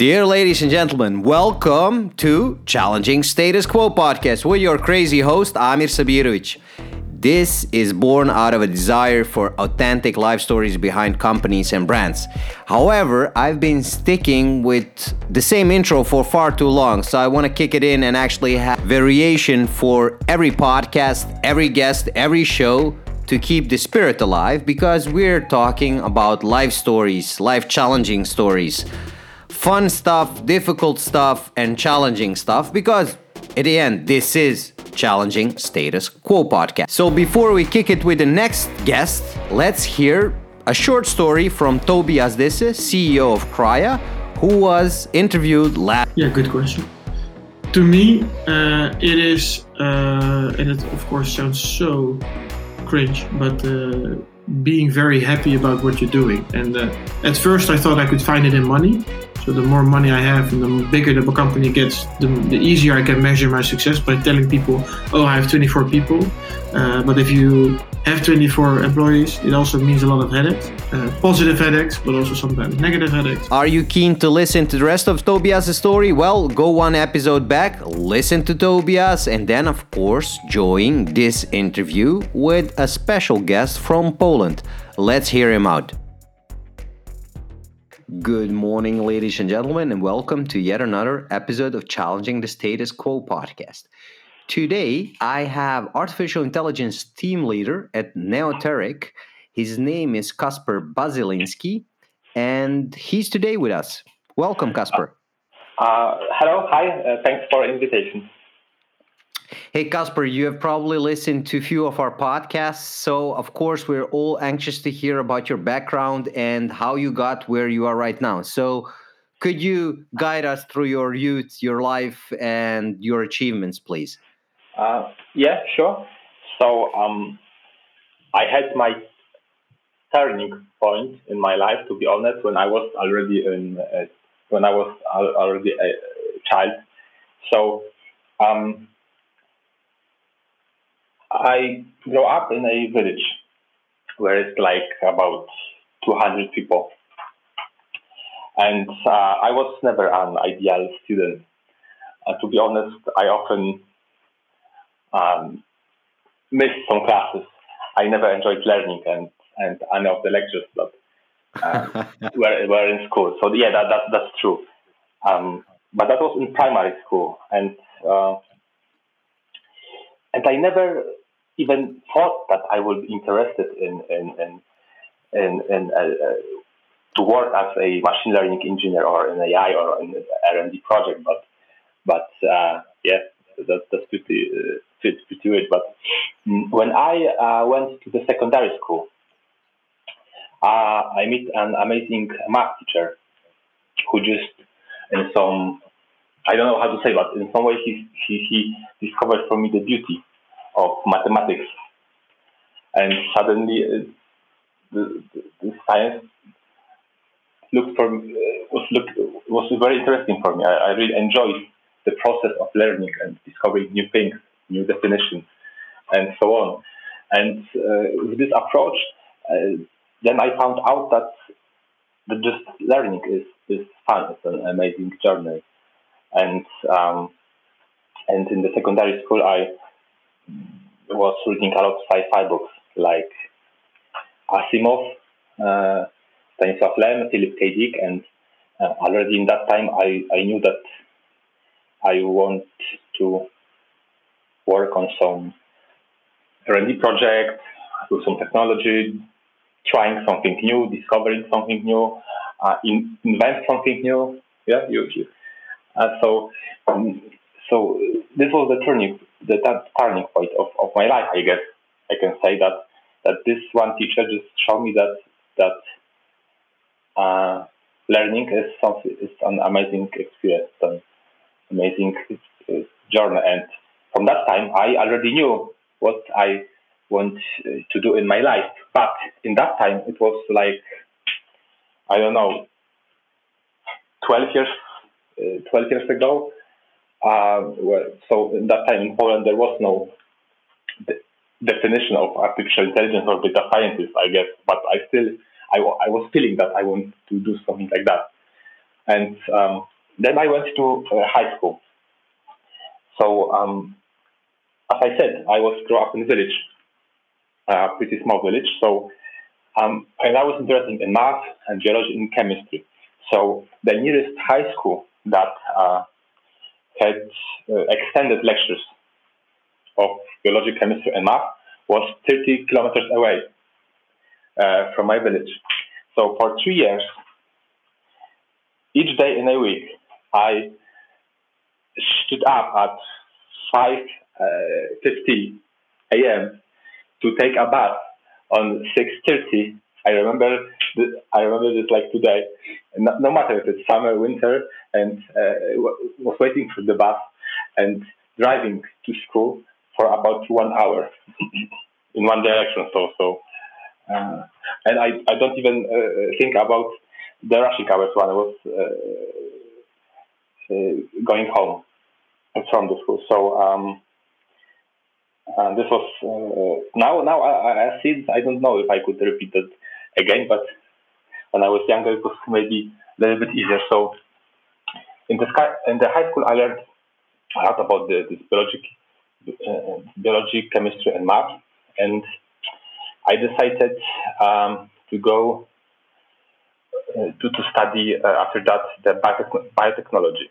Dear ladies and gentlemen, welcome to Challenging Status Quo podcast with your crazy host, Amir Sabirovic. This is born out of a desire for authentic life stories behind companies and brands. However, I've been sticking with the same intro for far too long, so I want to kick it in and actually have variation for every podcast, every guest, every show to keep the spirit alive because we're talking about life stories, life challenging stories fun stuff, difficult stuff, and challenging stuff because at the end, this is Challenging Status Quo podcast. So before we kick it with the next guest, let's hear a short story from Tobias Desse, CEO of Crya, who was interviewed last. Yeah, good question. To me, uh, it is, uh, and it of course sounds so cringe, but uh, being very happy about what you're doing. And uh, at first, I thought I could find it in money, so the more money I have and the bigger the company gets, the, the easier I can measure my success by telling people, oh, I have 24 people. Uh, but if you have 24 employees, it also means a lot of headaches, uh, positive headaches, but also sometimes negative headaches. Are you keen to listen to the rest of Tobias' story? Well, go one episode back, listen to Tobias, and then, of course, join this interview with a special guest from Poland. Let's hear him out. Good morning, ladies and gentlemen, and welcome to yet another episode of Challenging the Status Quo podcast. Today, I have artificial intelligence team leader at Neoteric. His name is Kasper Basilinski, and he's today with us. Welcome, Kasper. Uh, hello, hi, uh, thanks for invitation. Hey, Kasper, you have probably listened to a few of our podcasts. So, of course, we're all anxious to hear about your background and how you got where you are right now. So, could you guide us through your youth, your life, and your achievements, please? Uh, yeah, sure. So, um, I had my turning point in my life, to be honest, when I was already in, uh, when I was already a child. So, um, I grew up in a village where it's like about 200 people. And uh, I was never an ideal student. Uh, to be honest, I often um, missed some classes. I never enjoyed learning and, and any of the lectures that uh, were, were in school. So yeah, that, that that's true. Um, but that was in primary school, and uh, and I never even thought that I would be interested in in in in, in uh, uh, to work as a machine learning engineer or an AI or an R and D project. But but uh, yeah, that, that's pretty uh, pretty weird. But when I uh, went to the secondary school, uh, I met an amazing math teacher who just in some I don't know how to say, but in some way he he, he discovered for me the beauty of mathematics. And suddenly, uh, the, the, the, science looked for uh, was was very interesting for me. I, I, really enjoyed the process of learning and discovering new things, new definitions, and so on. And uh, with this approach, uh, then I found out that just learning is, is fun. It's an amazing journey. And um, and in the secondary school, I was reading a lot of sci-fi books like Asimov, uh, Stanisław Lem, Philip K. Dick, and uh, already in that time I, I knew that I want to work on some R&D project with some technology, trying something new, discovering something new, uh, in, invent something new. Yeah, you. you. Uh, so, um, so this was the turning the turning point of, of my life, I guess. I can say that that this one teacher just showed me that that uh, learning is something is an amazing experience, an amazing uh, journey, and from that time I already knew what I want uh, to do in my life. But in that time, it was like I don't know, twelve years, uh, twelve years ago. Uh, well, so in that time in Poland, there was no de- definition of artificial intelligence or data scientist, I guess. But I still, I, I was feeling that I want to do something like that. and um, then I went to uh, high school. So um, as I said, I was grew up in a village, a pretty small village. So um, and I was interested in math and geology and chemistry. So the nearest high school that uh, had uh, extended lectures of biology, chemistry, and math was 30 kilometers away uh, from my village. So for three years, each day in a week, I stood up at 5:50 uh, a.m. to take a bath on 6:30. I remember this, I remember this like today. No, no, matter if it's summer, winter, and uh, was waiting for the bus and driving to school for about one hour in one direction. So so, uh, and I, I don't even uh, think about the rushing hours when I was uh, uh, going home from the school. So um, this was uh, now now I, I see I don't know if I could repeat it again, but when I was younger it was maybe a little bit easier. So in the in the high school I learned a lot about the this biology, uh, biology, chemistry, and math, and I decided um, to go uh, to, to study uh, after that the biotechnology.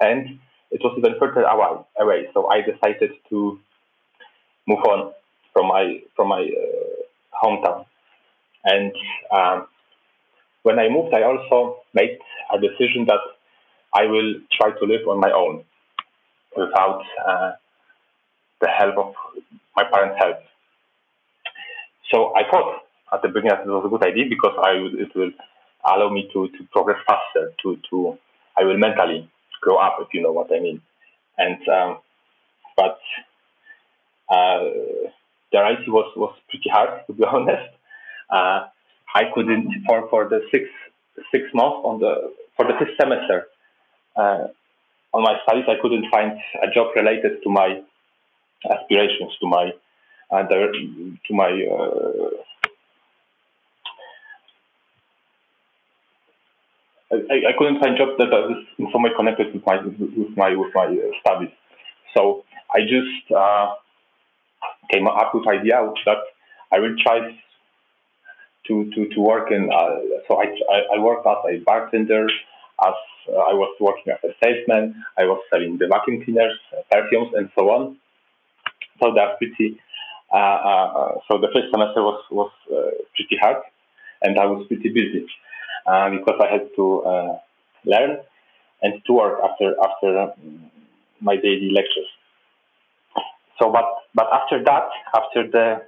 And it was even further away, away. So I decided to move on from my from my uh, hometown. And um, when I moved, I also made a decision that I will try to live on my own without uh, the help of my parents' help. So I thought at the beginning that it was a good idea because I it will allow me to, to progress faster, to, to I will mentally grow up, if you know what I mean. And um, but uh, the reality was was pretty hard to be honest. Uh, I couldn't for for the six six months on the for the fifth semester uh, on my studies. I couldn't find a job related to my aspirations, to my uh, to my uh, I, I couldn't find jobs that was in some way connected with my with my with my uh, studies. So I just uh, came up with idea that I will try to to, to work in. Uh, so I, I worked as a bartender, as uh, I was working as a salesman. I was selling the vacuum cleaners, perfumes, and so on. So that's pretty. Uh, uh, so the first semester was was pretty hard, and I was pretty busy uh, because I had to uh, learn and to work after after um, my daily lectures. So, but but after that, after the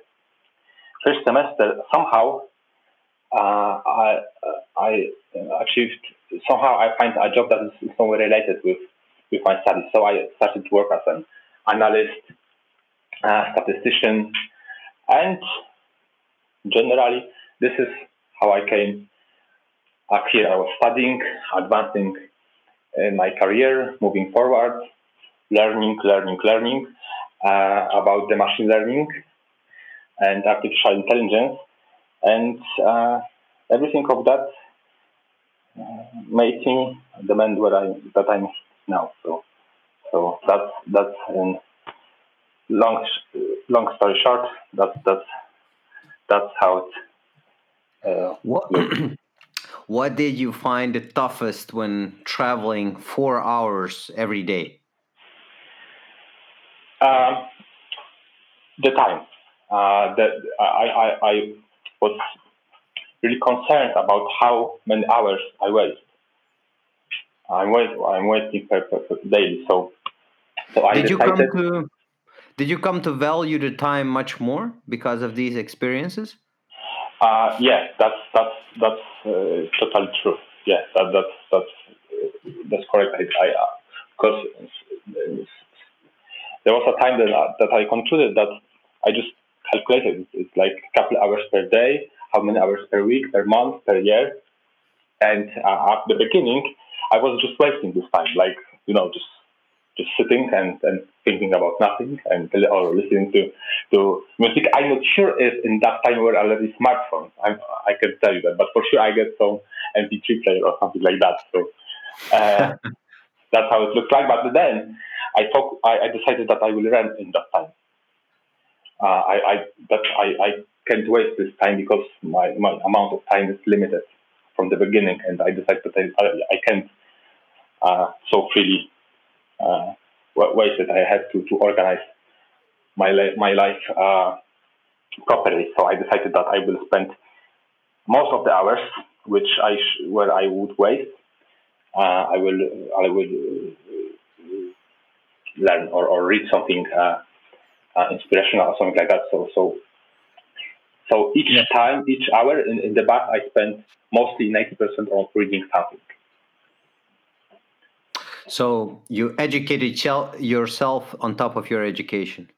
first semester, somehow uh, I I achieved somehow I find a job that is somewhere related with with my studies. So I started to work as an analyst, uh, statistician, and generally this is how I came up here I was studying, advancing in my career, moving forward, learning, learning, learning uh, about the machine learning and artificial intelligence, and uh, everything of that me the man where I that I'm now. So, so that's that's in long long story short. That's that's that's how it. Uh, what What did you find the toughest when traveling four hours every day? Um, the time. Uh, that I, I, I was really concerned about how many hours I waste. I'm wait, I'm waiting per, per, per daily. So, so I did decided, you come to did you come to value the time much more because of these experiences? Uh, yeah, that's that's that's uh, totally true. Yeah, that, that's that's uh, that's correct. I, I because uh, there was a time that that I concluded that I just calculated it's like a couple hours per day, how many hours per week, per month, per year, and uh, at the beginning I was just wasting this time, like you know, just just sitting and, and thinking about nothing and or listening to, to music. I'm not sure if in that time were already smartphones. i I can tell you that, but for sure I get some MP3 player or something like that. So uh, that's how it looks like. But then I thought I, I decided that I will run in that time. Uh, I, I that I, I can't waste this time because my, my amount of time is limited from the beginning, and I decided that I, I can't uh, so freely uh, waste it. I had to, to organize my my life uh, properly. So I decided that I will spend most of the hours which I sh- where I would waste. Uh, I will I will learn or, or read something uh, uh, inspirational or something like that. So so so each yeah. time, each hour in, in the bus, I spend mostly ninety percent on reading something. So you educated yourself on top of your education.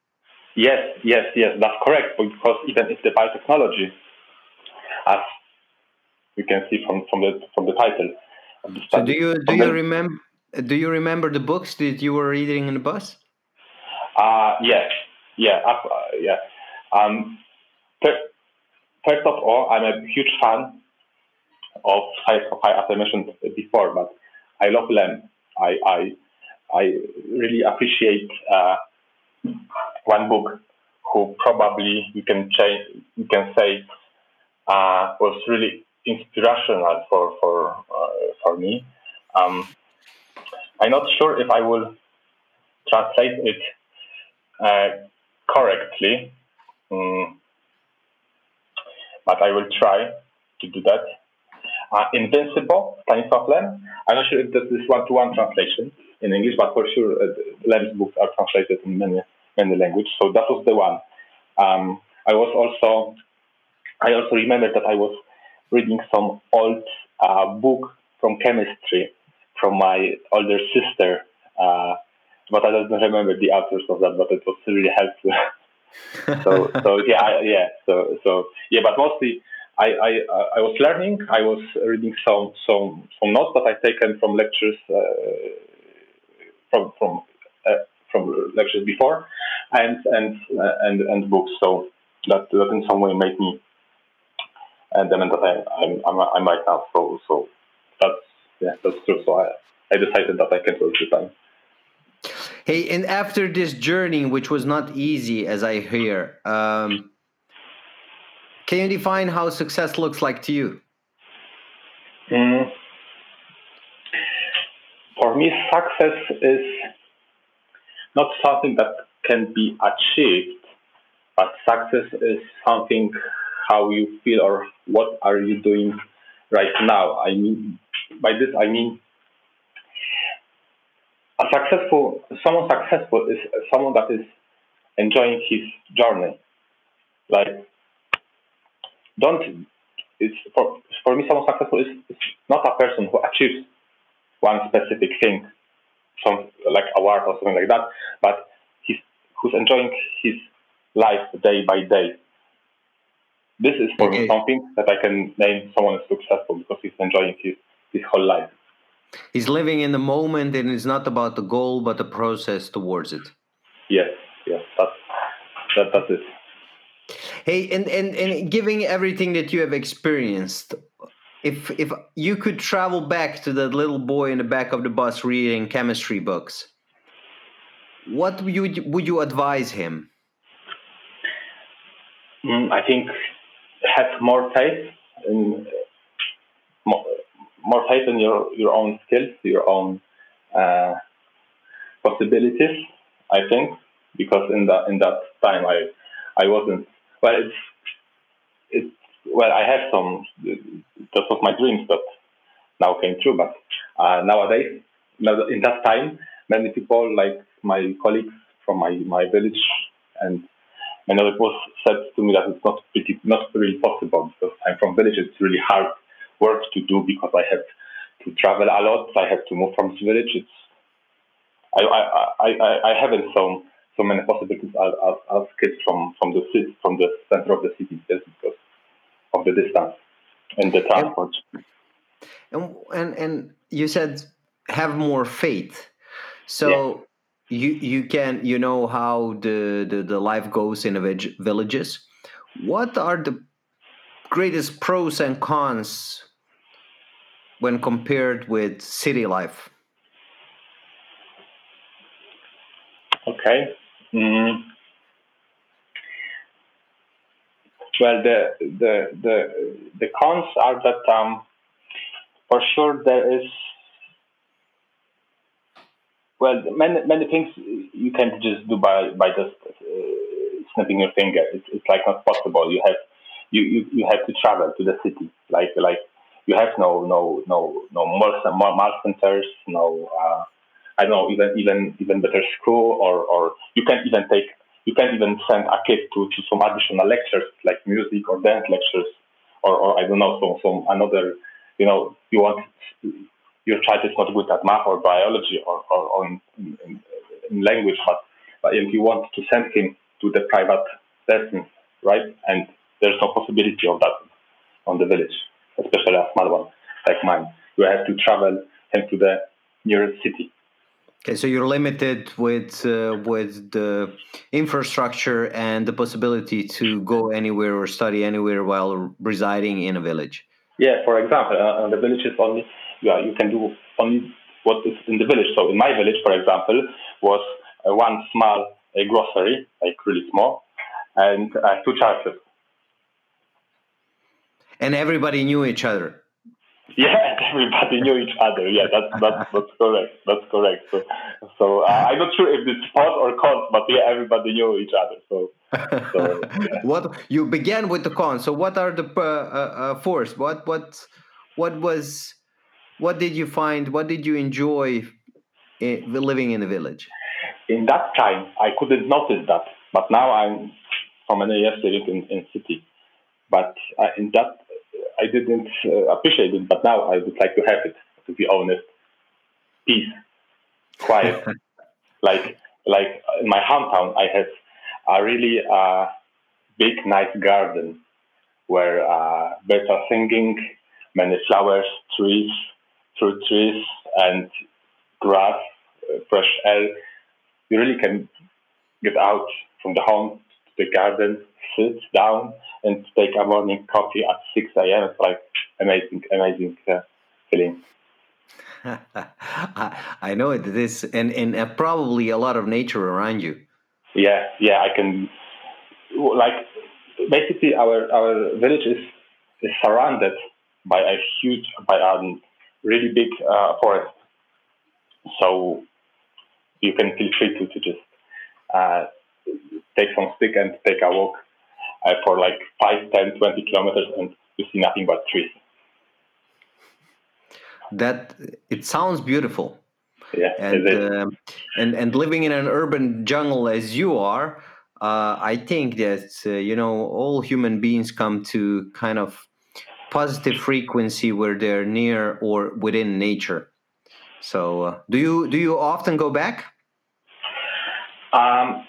Yes, yes, yes, that's correct. Because even if the biotechnology, as you can see from, from the from the title. The so do you do you remember do you remember the books that you were reading in the bus? Uh yes, yeah, uh, yeah. Um, first of all, I'm a huge fan of sci-fi, as I mentioned before, but I love Lem. I I, I really appreciate uh, one book who probably you can you can say uh, was really inspirational for for uh, for me. Um, I'm not sure if I will translate it uh, correctly, um, but I will try to do that. Uh, Invincible, Stanislaw Lem. I'm not sure if this is one-to-one translation in English, but for sure uh, Lem's books are translated in many many languages. So that was the one. Um, I was also I also remember that I was reading some old uh, book from chemistry from my older sister, uh, but I don't remember the authors of that. But it was really helpful. so so yeah yeah so so yeah, but mostly I, I, I was learning. I was reading some some some notes that I taken from lectures uh, from from uh, from lectures before, and and uh, and and books. So that that in some way made me and the man that I I'm, I'm I'm right now. So so that's yeah that's true. So I I decided that I can do the time. Hey, and after this journey, which was not easy, as I hear. Um, can you define how success looks like to you? Mm. For me, success is not something that can be achieved, but success is something how you feel or what are you doing right now. I mean, by this I mean a successful someone successful is someone that is enjoying his journey. Like don't it's for for me someone successful is, is not a person who achieves one specific thing, some like award or something like that, but he's who's enjoying his life day by day. This is for okay. me something that I can name someone as successful because he's enjoying his, his whole life. He's living in the moment and it's not about the goal but the process towards it. Yes, yes, that's that, that's it. Hey, and, and and giving everything that you have experienced, if if you could travel back to that little boy in the back of the bus reading chemistry books, what would you would you advise him? Mm, I think have more faith in more, more in your your own skills, your own uh, possibilities. I think because in that in that time I I wasn't well, it's it's well, I have some. That was my dreams that now came true. But uh, nowadays, in that time, many people like my colleagues from my, my village and I know said to me that it's not pretty, not really possible because I'm from village. It's really hard work to do because I have to travel a lot. I have to move from this village. It's I I I, I haven't some so many possibilities as, as, as kids from, from the city, from the center of the city just because of the distance and the transport. And and and you said have more faith. So you you can you know how the the, the life goes in the villages. What are the greatest pros and cons when compared with city life? Okay. Mm. Well, the the the the cons are that um, for sure there is well many many things you can't just do by by just uh, snapping your finger. It's, it's like not possible. You have you, you, you have to travel to the city. Like like you have no no no no mall, mall centers, no uh, I don't know even even even better school or or you can't even take you can't even send a kid to, to some additional lectures like music or dance lectures or, or I don't know some some another you know you want your child is not good at math or biology or, or, or in, in, in language but but if you want to send him to the private lessons right and there's no possibility of that on the village especially a small one like mine you have to travel into the nearest city Okay, so you're limited with uh, with the infrastructure and the possibility to go anywhere or study anywhere while residing in a village. Yeah, for example, uh, the village is only yeah you can do only what is in the village. So in my village, for example, was uh, one small uh, grocery, like really small, and uh, two churches. And everybody knew each other. Yeah, everybody knew each other. Yeah, that's that's that's correct. That's correct. So, so uh, I'm not sure if it's pros or cons, but yeah, everybody knew each other. So, so yeah. what you began with the cons. So, what are the uh, uh, force? What what what was what did you find? What did you enjoy in, living in the village? In that time, I couldn't notice that, but now I'm for many years living in in city. But uh, in that I didn't uh, appreciate it, but now I would like to have it. To be honest, peace, quiet. like like in my hometown, I have a really uh, big, nice garden where uh, birds are singing, many flowers, trees, fruit trees, and grass, uh, fresh air. You really can get out from the home to the garden, sit down, and take a morning coffee at 6 a.m. It's like amazing, amazing uh, feeling. I know it is, and and uh, probably a lot of nature around you. Yeah, yeah, I can. Like, basically, our our village is is surrounded by a huge, by a really big uh, forest. So you can feel free to to just uh, take some stick and take a walk uh, for like 5, 10, 20 kilometers and you see nothing but trees. That it sounds beautiful. Yeah, and uh, and and living in an urban jungle as you are, uh, I think that uh, you know all human beings come to kind of positive frequency where they're near or within nature. So, uh, do you do you often go back? Um,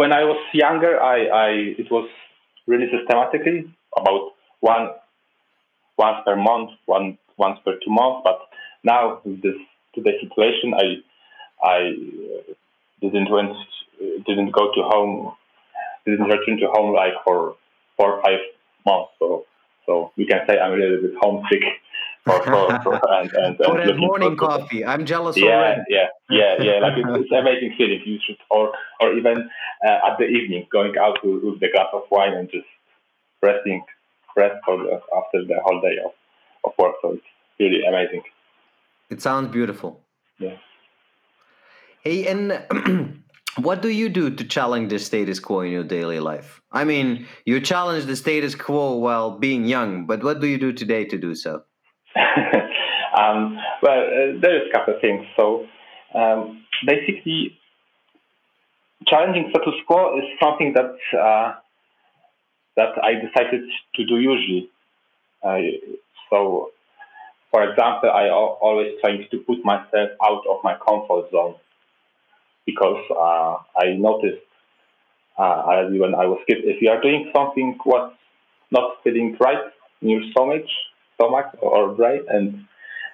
when I was younger, I, I it was really systematically about one once per month, one once per two months. But now with this today's situation, I I uh, didn't went didn't go to home, didn't return to home like for four or five months. So so we can say I'm a little bit homesick for, for, for and, and, for that morning for, coffee. I'm jealous yeah, already. Yeah, yeah, yeah. Like it's, it's amazing feeling. You should, or or even uh, at the evening, going out with, with the glass of wine and just resting, rest for the, after the whole day of, of work. So it's really amazing. It sounds beautiful. Yeah. Hey, and what do you do to challenge the status quo in your daily life? I mean, you challenge the status quo while being young, but what do you do today to do so? um, well, uh, there's a couple of things. So um, basically, challenging status quo is something that uh, that I decided to do usually. Uh, so, for example, I always trying to put myself out of my comfort zone because uh, I noticed uh, when I was kid, if you are doing something what's not feeling right in your stomach, stomach or brain, and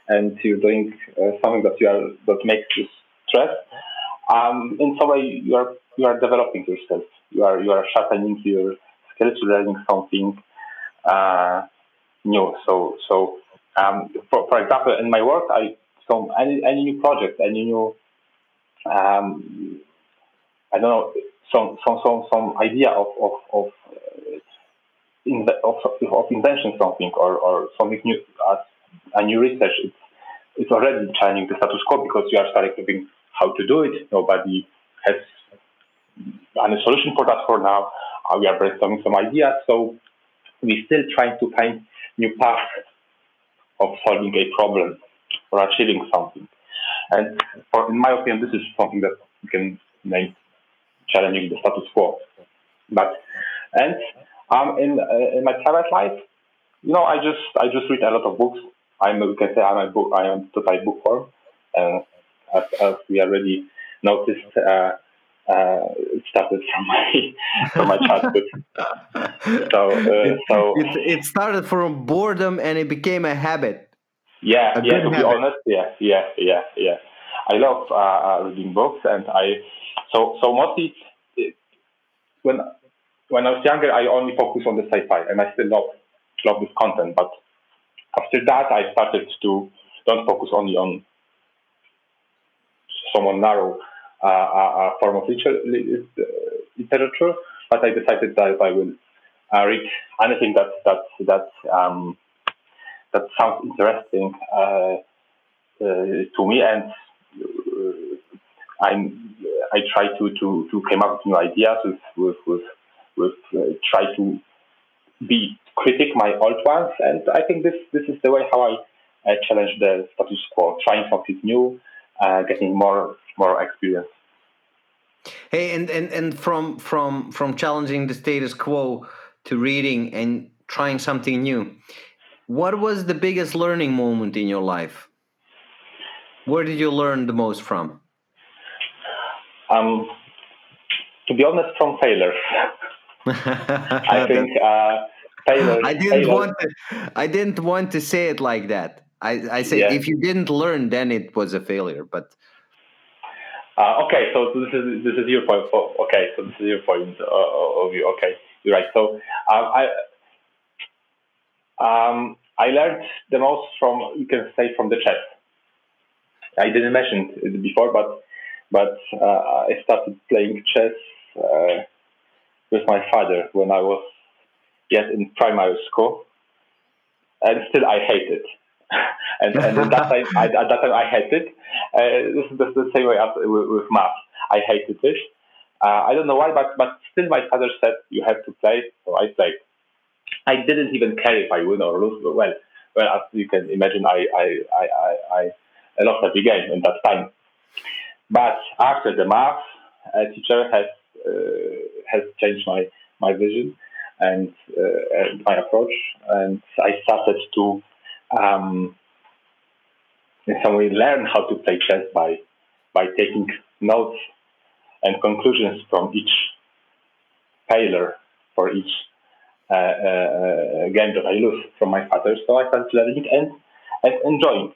and you're doing uh, something that you are that makes you stressed, um, in some way you are you are developing yourself. You are you are sharpening your skills, learning something uh, new. So so um, for, for example, in my work, I so any any new project, any new um, I don't know some some some some idea of of of, uh, of, of invention something or, or something new as a new research. It's it's already challenging the status quo because you are starting how to do it. Nobody has any solution for that for now. Uh, we are brainstorming some ideas, so we're still trying to find new paths of solving a problem or achieving something. And for, in my opinion, this is something that we can name challenging the status quo. But and um, in uh, in my private life, you know, I just I just read a lot of books. I'm we can say I'm a book I am total bookworm, and as, as we already noticed, uh, uh, it started from my from my childhood. so uh, so it, it, started from boredom and it became a habit. Yeah, a yeah. To habit. be honest, yeah, yeah, yeah, yeah. I love uh, uh, reading books, and I so so mostly when when I was younger, I only focused on the sci-fi, and I still love love this content. But after that, I started to don't focus only on somewhat narrow uh, uh, form of literature, but I decided that I will uh, read anything that that that um, that sounds interesting uh, to me, and i I try to, to, to come up with new ideas with with with, with try to be critic my old ones, and I think this this is the way how I, I challenge the status quo, trying something new, uh, getting more more experience. Hey, and, and and from from from challenging the status quo to reading and trying something new, what was the biggest learning moment in your life? Where did you learn the most from? Um, to be honest, from failures. I think uh, failures. I didn't failures. want to. I didn't want to say it like that. I, I say yeah. if you didn't learn, then it was a failure. But uh, okay, so this is this is your point. okay, so this is your point uh, of view. Okay, you're right. So um, I um, I learned the most from you can say from the chess. I didn't mention it before, but but uh, I started playing chess uh, with my father when I was yet in primary school, and still I hate it. and, and at that time, I, at that time I hated. Uh, this is the same way with, with math. I hated it. Uh, I don't know why, but but still, my father said you have to play, so I played. I didn't even care if I win or lose. But well, well, as you can imagine, I I I I, I lost every game in that time. But after the math, a teacher has uh, has changed my my vision and, uh, and my approach, and I started to um, in some way learn how to play chess by by taking notes and conclusions from each failure for each uh, uh, game that I lose from my father. So I started learning and, and enjoying.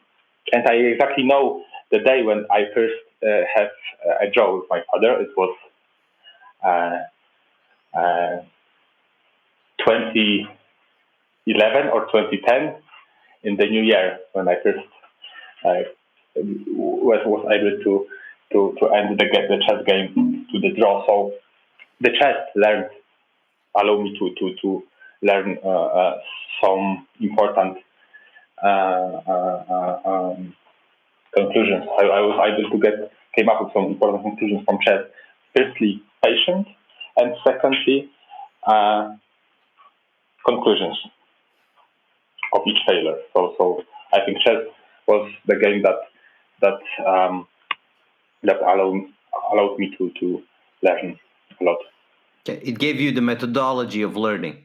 And I exactly know the day when I first uh, have a draw with my father. It was uh, uh, 2011 or 2010 in the new year when I first uh, was, was able to to to end the the chess game to the draw. So the chess learned allow me to to to learn uh, uh, some important uh, uh, um, conclusions. I, I, was able to get came up with some important conclusions from chess. Firstly, patience, and secondly, conclusions of each failure. So, so I think chess was the game that that um, that allowed allowed me to to learn a lot. It gave you the methodology of learning.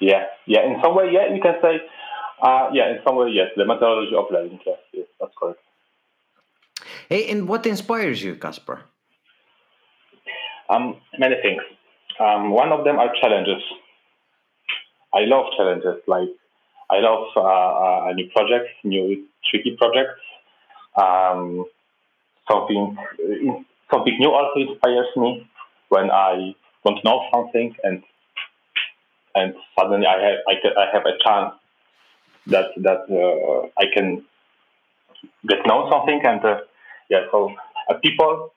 Yeah, yeah. In some way, yeah, you can say, uh, yeah. In some way, yes, the methodology of learning. Yes, yes, that's correct. Hey, and what inspires you, Kasper? Um, many things. Um, one of them are challenges. I love challenges. Like I love uh, uh, new projects, new tricky projects. Um, something something new also inspires me when I don't know something and and suddenly I have I, I have a chance that that uh, I can get know something and uh, yeah so uh, people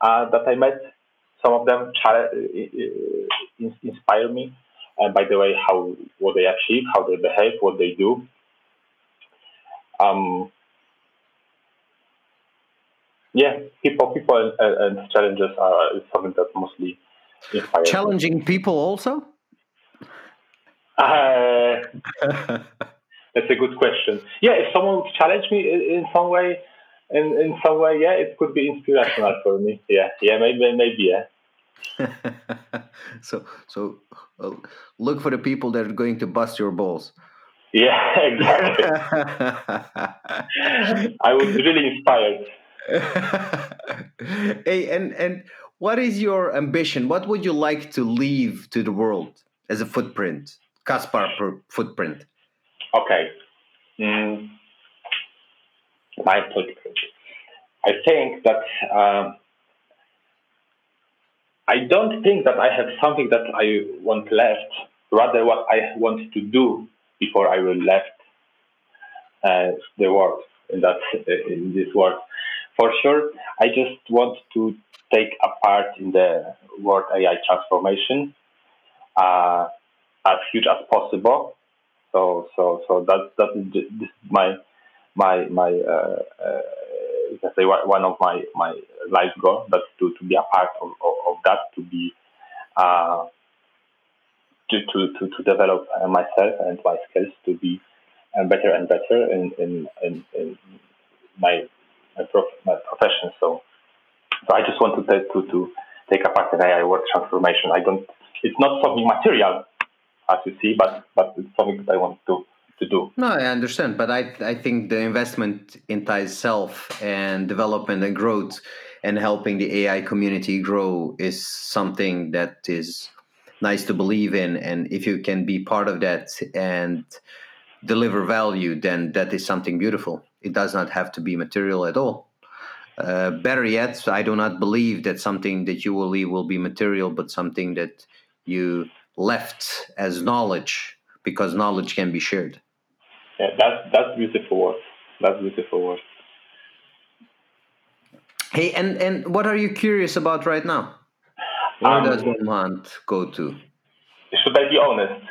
that I met some of them uh, inspire me and by the way how what they achieve how they behave what they do um, yeah people people and, and challenges are something that mostly inspires challenging me. people also uh, that's a good question. Yeah, if someone challenged me in, some way, in, in some way, yeah, it could be inspirational for me. Yeah, yeah, maybe, maybe, yeah. so, so uh, look for the people that are going to bust your balls. Yeah, exactly. I was really inspired. hey, and and what is your ambition? What would you like to leave to the world as a footprint? Kasper footprint? Okay. Mm, my footprint. I think that um, I don't think that I have something that I want left. Rather, what I want to do before I will left uh, the world in that in this world. For sure, I just want to take a part in the world AI transformation. Uh, as huge as possible. So so so that that is this is my my my uh, uh, let's say one of my my life goals. That's to, to be a part of, of, of that. To be uh, to, to, to, develop myself and my skills to be uh, better and better in in, in, in my my, prof, my profession. So so I just want to take to, to take a part in AI work transformation. I don't. It's not something material as you see, but but it's something that I want to to do. No, I understand, but I I think the investment in itself and development and growth and helping the AI community grow is something that is nice to believe in, and if you can be part of that and deliver value, then that is something beautiful. It does not have to be material at all. Uh, better yet, I do not believe that something that you will leave will be material, but something that you left as knowledge because knowledge can be shared. Yeah, that's that's beautiful word. That's beautiful word. Hey, and and what are you curious about right now? Where um, does one want go to? Should I be honest?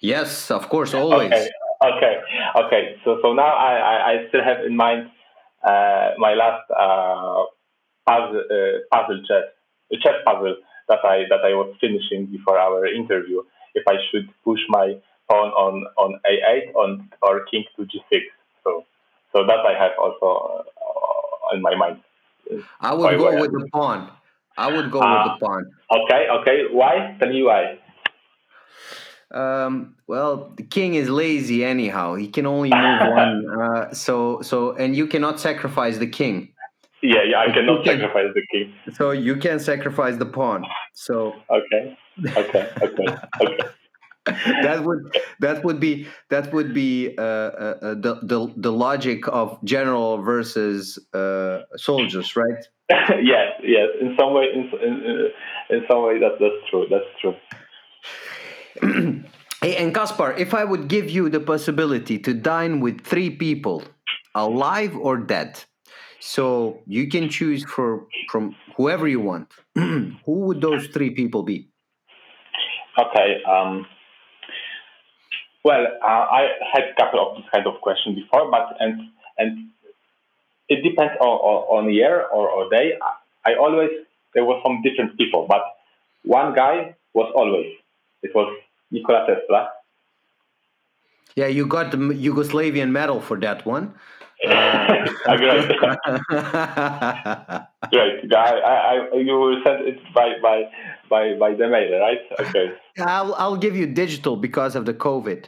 Yes, of course, always. Okay, okay, okay. So so now I I, I still have in mind uh, my last uh, puzzle uh, puzzle chess chess puzzle that I that I was finishing before our interview. If I should push my pawn on on a8 on or king to g6. So so that I have also uh, in my mind. I would go with the pawn. I would go uh, with the ah, pawn. Okay, okay. Why? Tell me why. Um, well, the king is lazy anyhow. He can only move one. Uh, so, so, and you cannot sacrifice the king. Yeah, yeah, I cannot can, sacrifice the king. So you can sacrifice the pawn. So okay, okay, okay, okay. that would that would be that would be uh, uh, uh, the, the the logic of general versus uh, soldiers, right? yes, yes. In some way, in, in, in some way, that that's true. That's true. hey, and Kasper, if I would give you the possibility to dine with three people, alive or dead, so you can choose for from whoever you want. Who would those three people be? Okay. Um, well, uh, I had a couple of this kind of question before, but and and it depends on, on, on year or, or day. I always there were some different people, but one guy was always it was Nikola Tesla. Yeah, you got the Yugoslavian medal for that one. Uh, great. great. I, I, you will send it by, by, by, by the mail, right? Okay. I'll, I'll give you digital because of the COVID.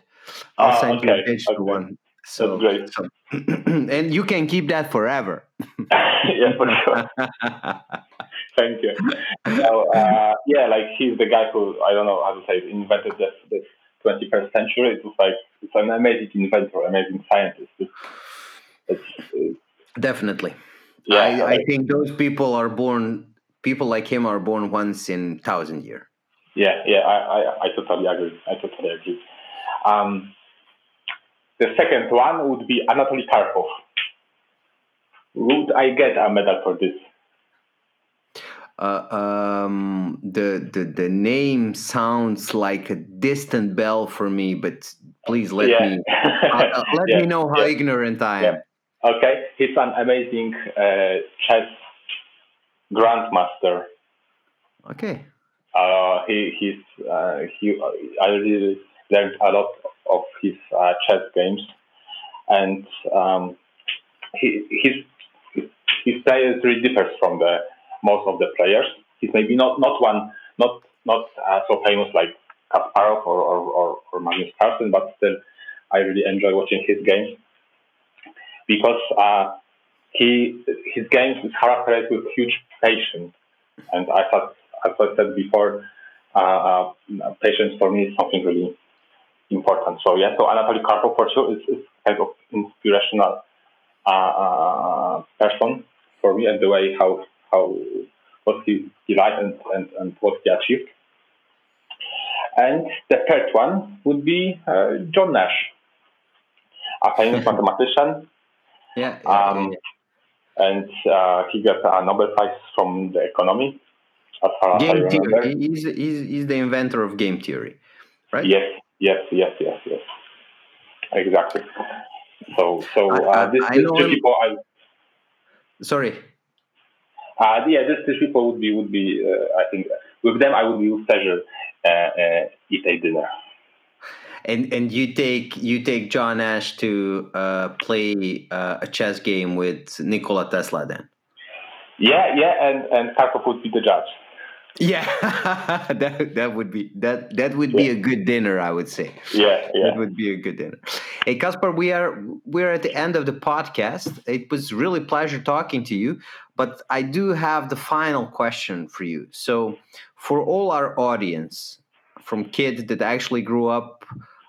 I'll oh, send okay. you a digital okay. one. So, That's great. So, and you can keep that forever. yeah, for sure. Thank you. So, uh, yeah, like he's the guy who, I don't know how to say it, invented this, this 21st century. It was like, it's an amazing inventor, amazing scientist. Definitely, yeah, I, I think those people are born. People like him are born once in thousand year. Yeah, yeah, I, I, I totally agree. I totally agree. Um, the second one would be Anatoly Karpov. Would I get a medal for this? Uh, um, the, the the name sounds like a distant bell for me, but please let yeah. me uh, uh, let yeah. me know how yeah. ignorant I am. Okay, he's an amazing uh, chess grandmaster. Okay. Uh, he he's uh, he. I really learned a lot of his chess games, and um, he his his style really differs from the most of the players. He's maybe not not one not not uh, so famous like Kasparov or, or, or, or Magnus Carlsen, but still I really enjoy watching his games because uh, he his games is characterized with huge patience, and I thought as I said before, uh, uh, patience for me is something really important. So yeah, so Anatoly Karpov for sure is, is kind of inspirational uh, uh, person for me and the way how how what he, he liked and, and, and what he achieved. And the third one would be uh, John Nash, a famous mathematician. Yeah. yeah, um, yeah. And uh, he got a Nobel Prize from the economy. As far game as I remember. theory. He's, he's, he's the inventor of game theory, right? Yes, yes, yes, yes, yes. Exactly. So, so uh, this, I, this people. I, Sorry. Uh, yeah, this, these people would be would be. Uh, I think with them I would be pleasure uh, uh, eat a dinner. And and you take you take John Nash to uh, play uh, a chess game with Nikola Tesla then. Yeah, yeah, and and Karpov would be the judge. Yeah, that that would be that that would be a good dinner, I would say. Yeah, yeah, that would be a good dinner. Hey, Kasper, we are we're at the end of the podcast. It was really pleasure talking to you, but I do have the final question for you. So, for all our audience, from kids that actually grew up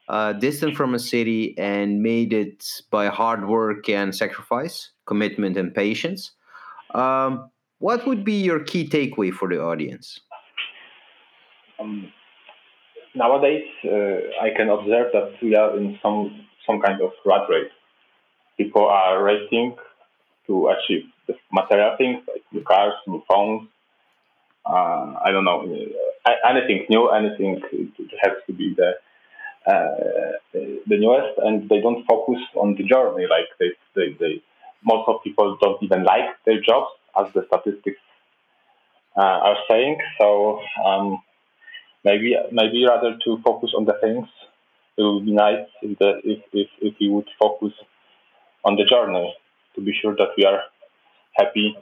uh, distant from a city and made it by hard work and sacrifice, commitment and patience. Um, what would be your key takeaway for the audience? Um, nowadays, uh, I can observe that we are in some some kind of rat race. People are racing to achieve the material things like new cars, new phones. Uh, I don't know uh, anything new, anything has to be the uh, the newest, and they don't focus on the journey. Like they, they, they most of people don't even like their jobs as the statistics uh, are saying. So um, maybe maybe rather to focus on the things. It would be nice if the if, if, if we would focus on the journey to be sure that we are happy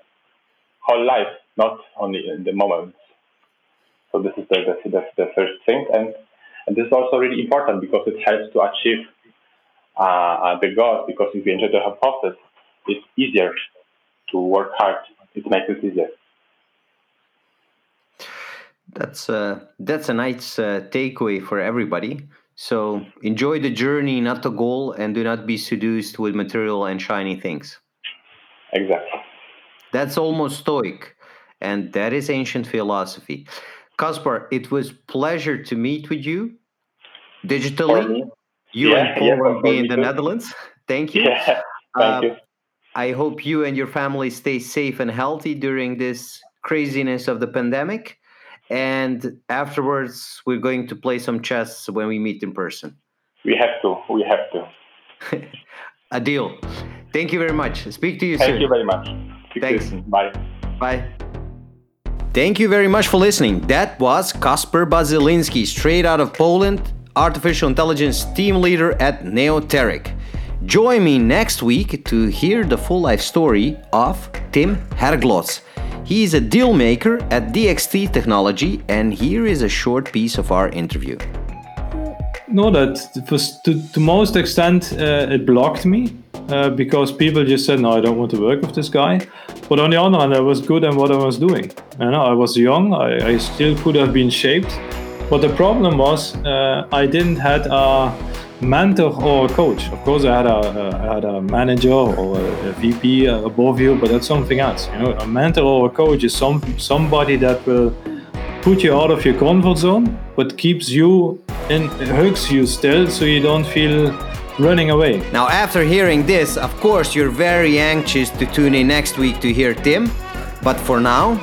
whole life, not only in the moment. So this is the, the, the, the first thing, and and this is also really important because it helps to achieve uh, the goals. Because if you enjoy the whole process, it's easier to work hard it makes it easier. That's uh, that's a nice uh, takeaway for everybody. So enjoy the journey, not the goal, and do not be seduced with material and shiny things. Exactly. That's almost stoic, and that is ancient philosophy. Kasper, it was pleasure to meet with you digitally. You yeah, and Paul yeah, will be in the Netherlands. Thank you. Yeah, thank uh, you. I hope you and your family stay safe and healthy during this craziness of the pandemic. And afterwards, we're going to play some chess when we meet in person. We have to. We have to. A deal. Thank you very much. Speak to you Thank soon. Thank you very much. Speak Thanks. Bye. Bye. Thank you very much for listening. That was Kasper Bazylinski, straight out of Poland, artificial intelligence team leader at Neoteric. Join me next week to hear the full life story of Tim Herglots. He is a deal maker at DXT Technology, and here is a short piece of our interview. No, that was to, to most extent uh, it blocked me uh, because people just said, "No, I don't want to work with this guy." But on the other hand, I was good at what I was doing. You know, I was young. I, I still could have been shaped, but the problem was uh, I didn't had a mentor or a coach. Of course, I had a, a, had a manager or a, a VP above you, but that's something else. You know, a mentor or a coach is some somebody that will put you out of your comfort zone, but keeps you in hugs you still, so you don't feel running away. Now, after hearing this, of course, you're very anxious to tune in next week to hear Tim. But for now,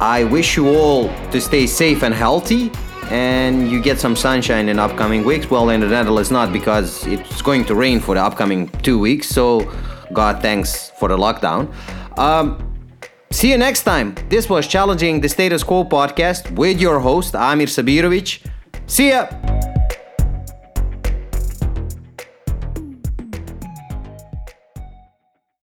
I wish you all to stay safe and healthy and you get some sunshine in upcoming weeks. Well, in the Netherlands, not because it's going to rain for the upcoming two weeks. So, God thanks for the lockdown. Um, see you next time. This was Challenging the Status Quo podcast with your host, Amir Sabirovic. See ya.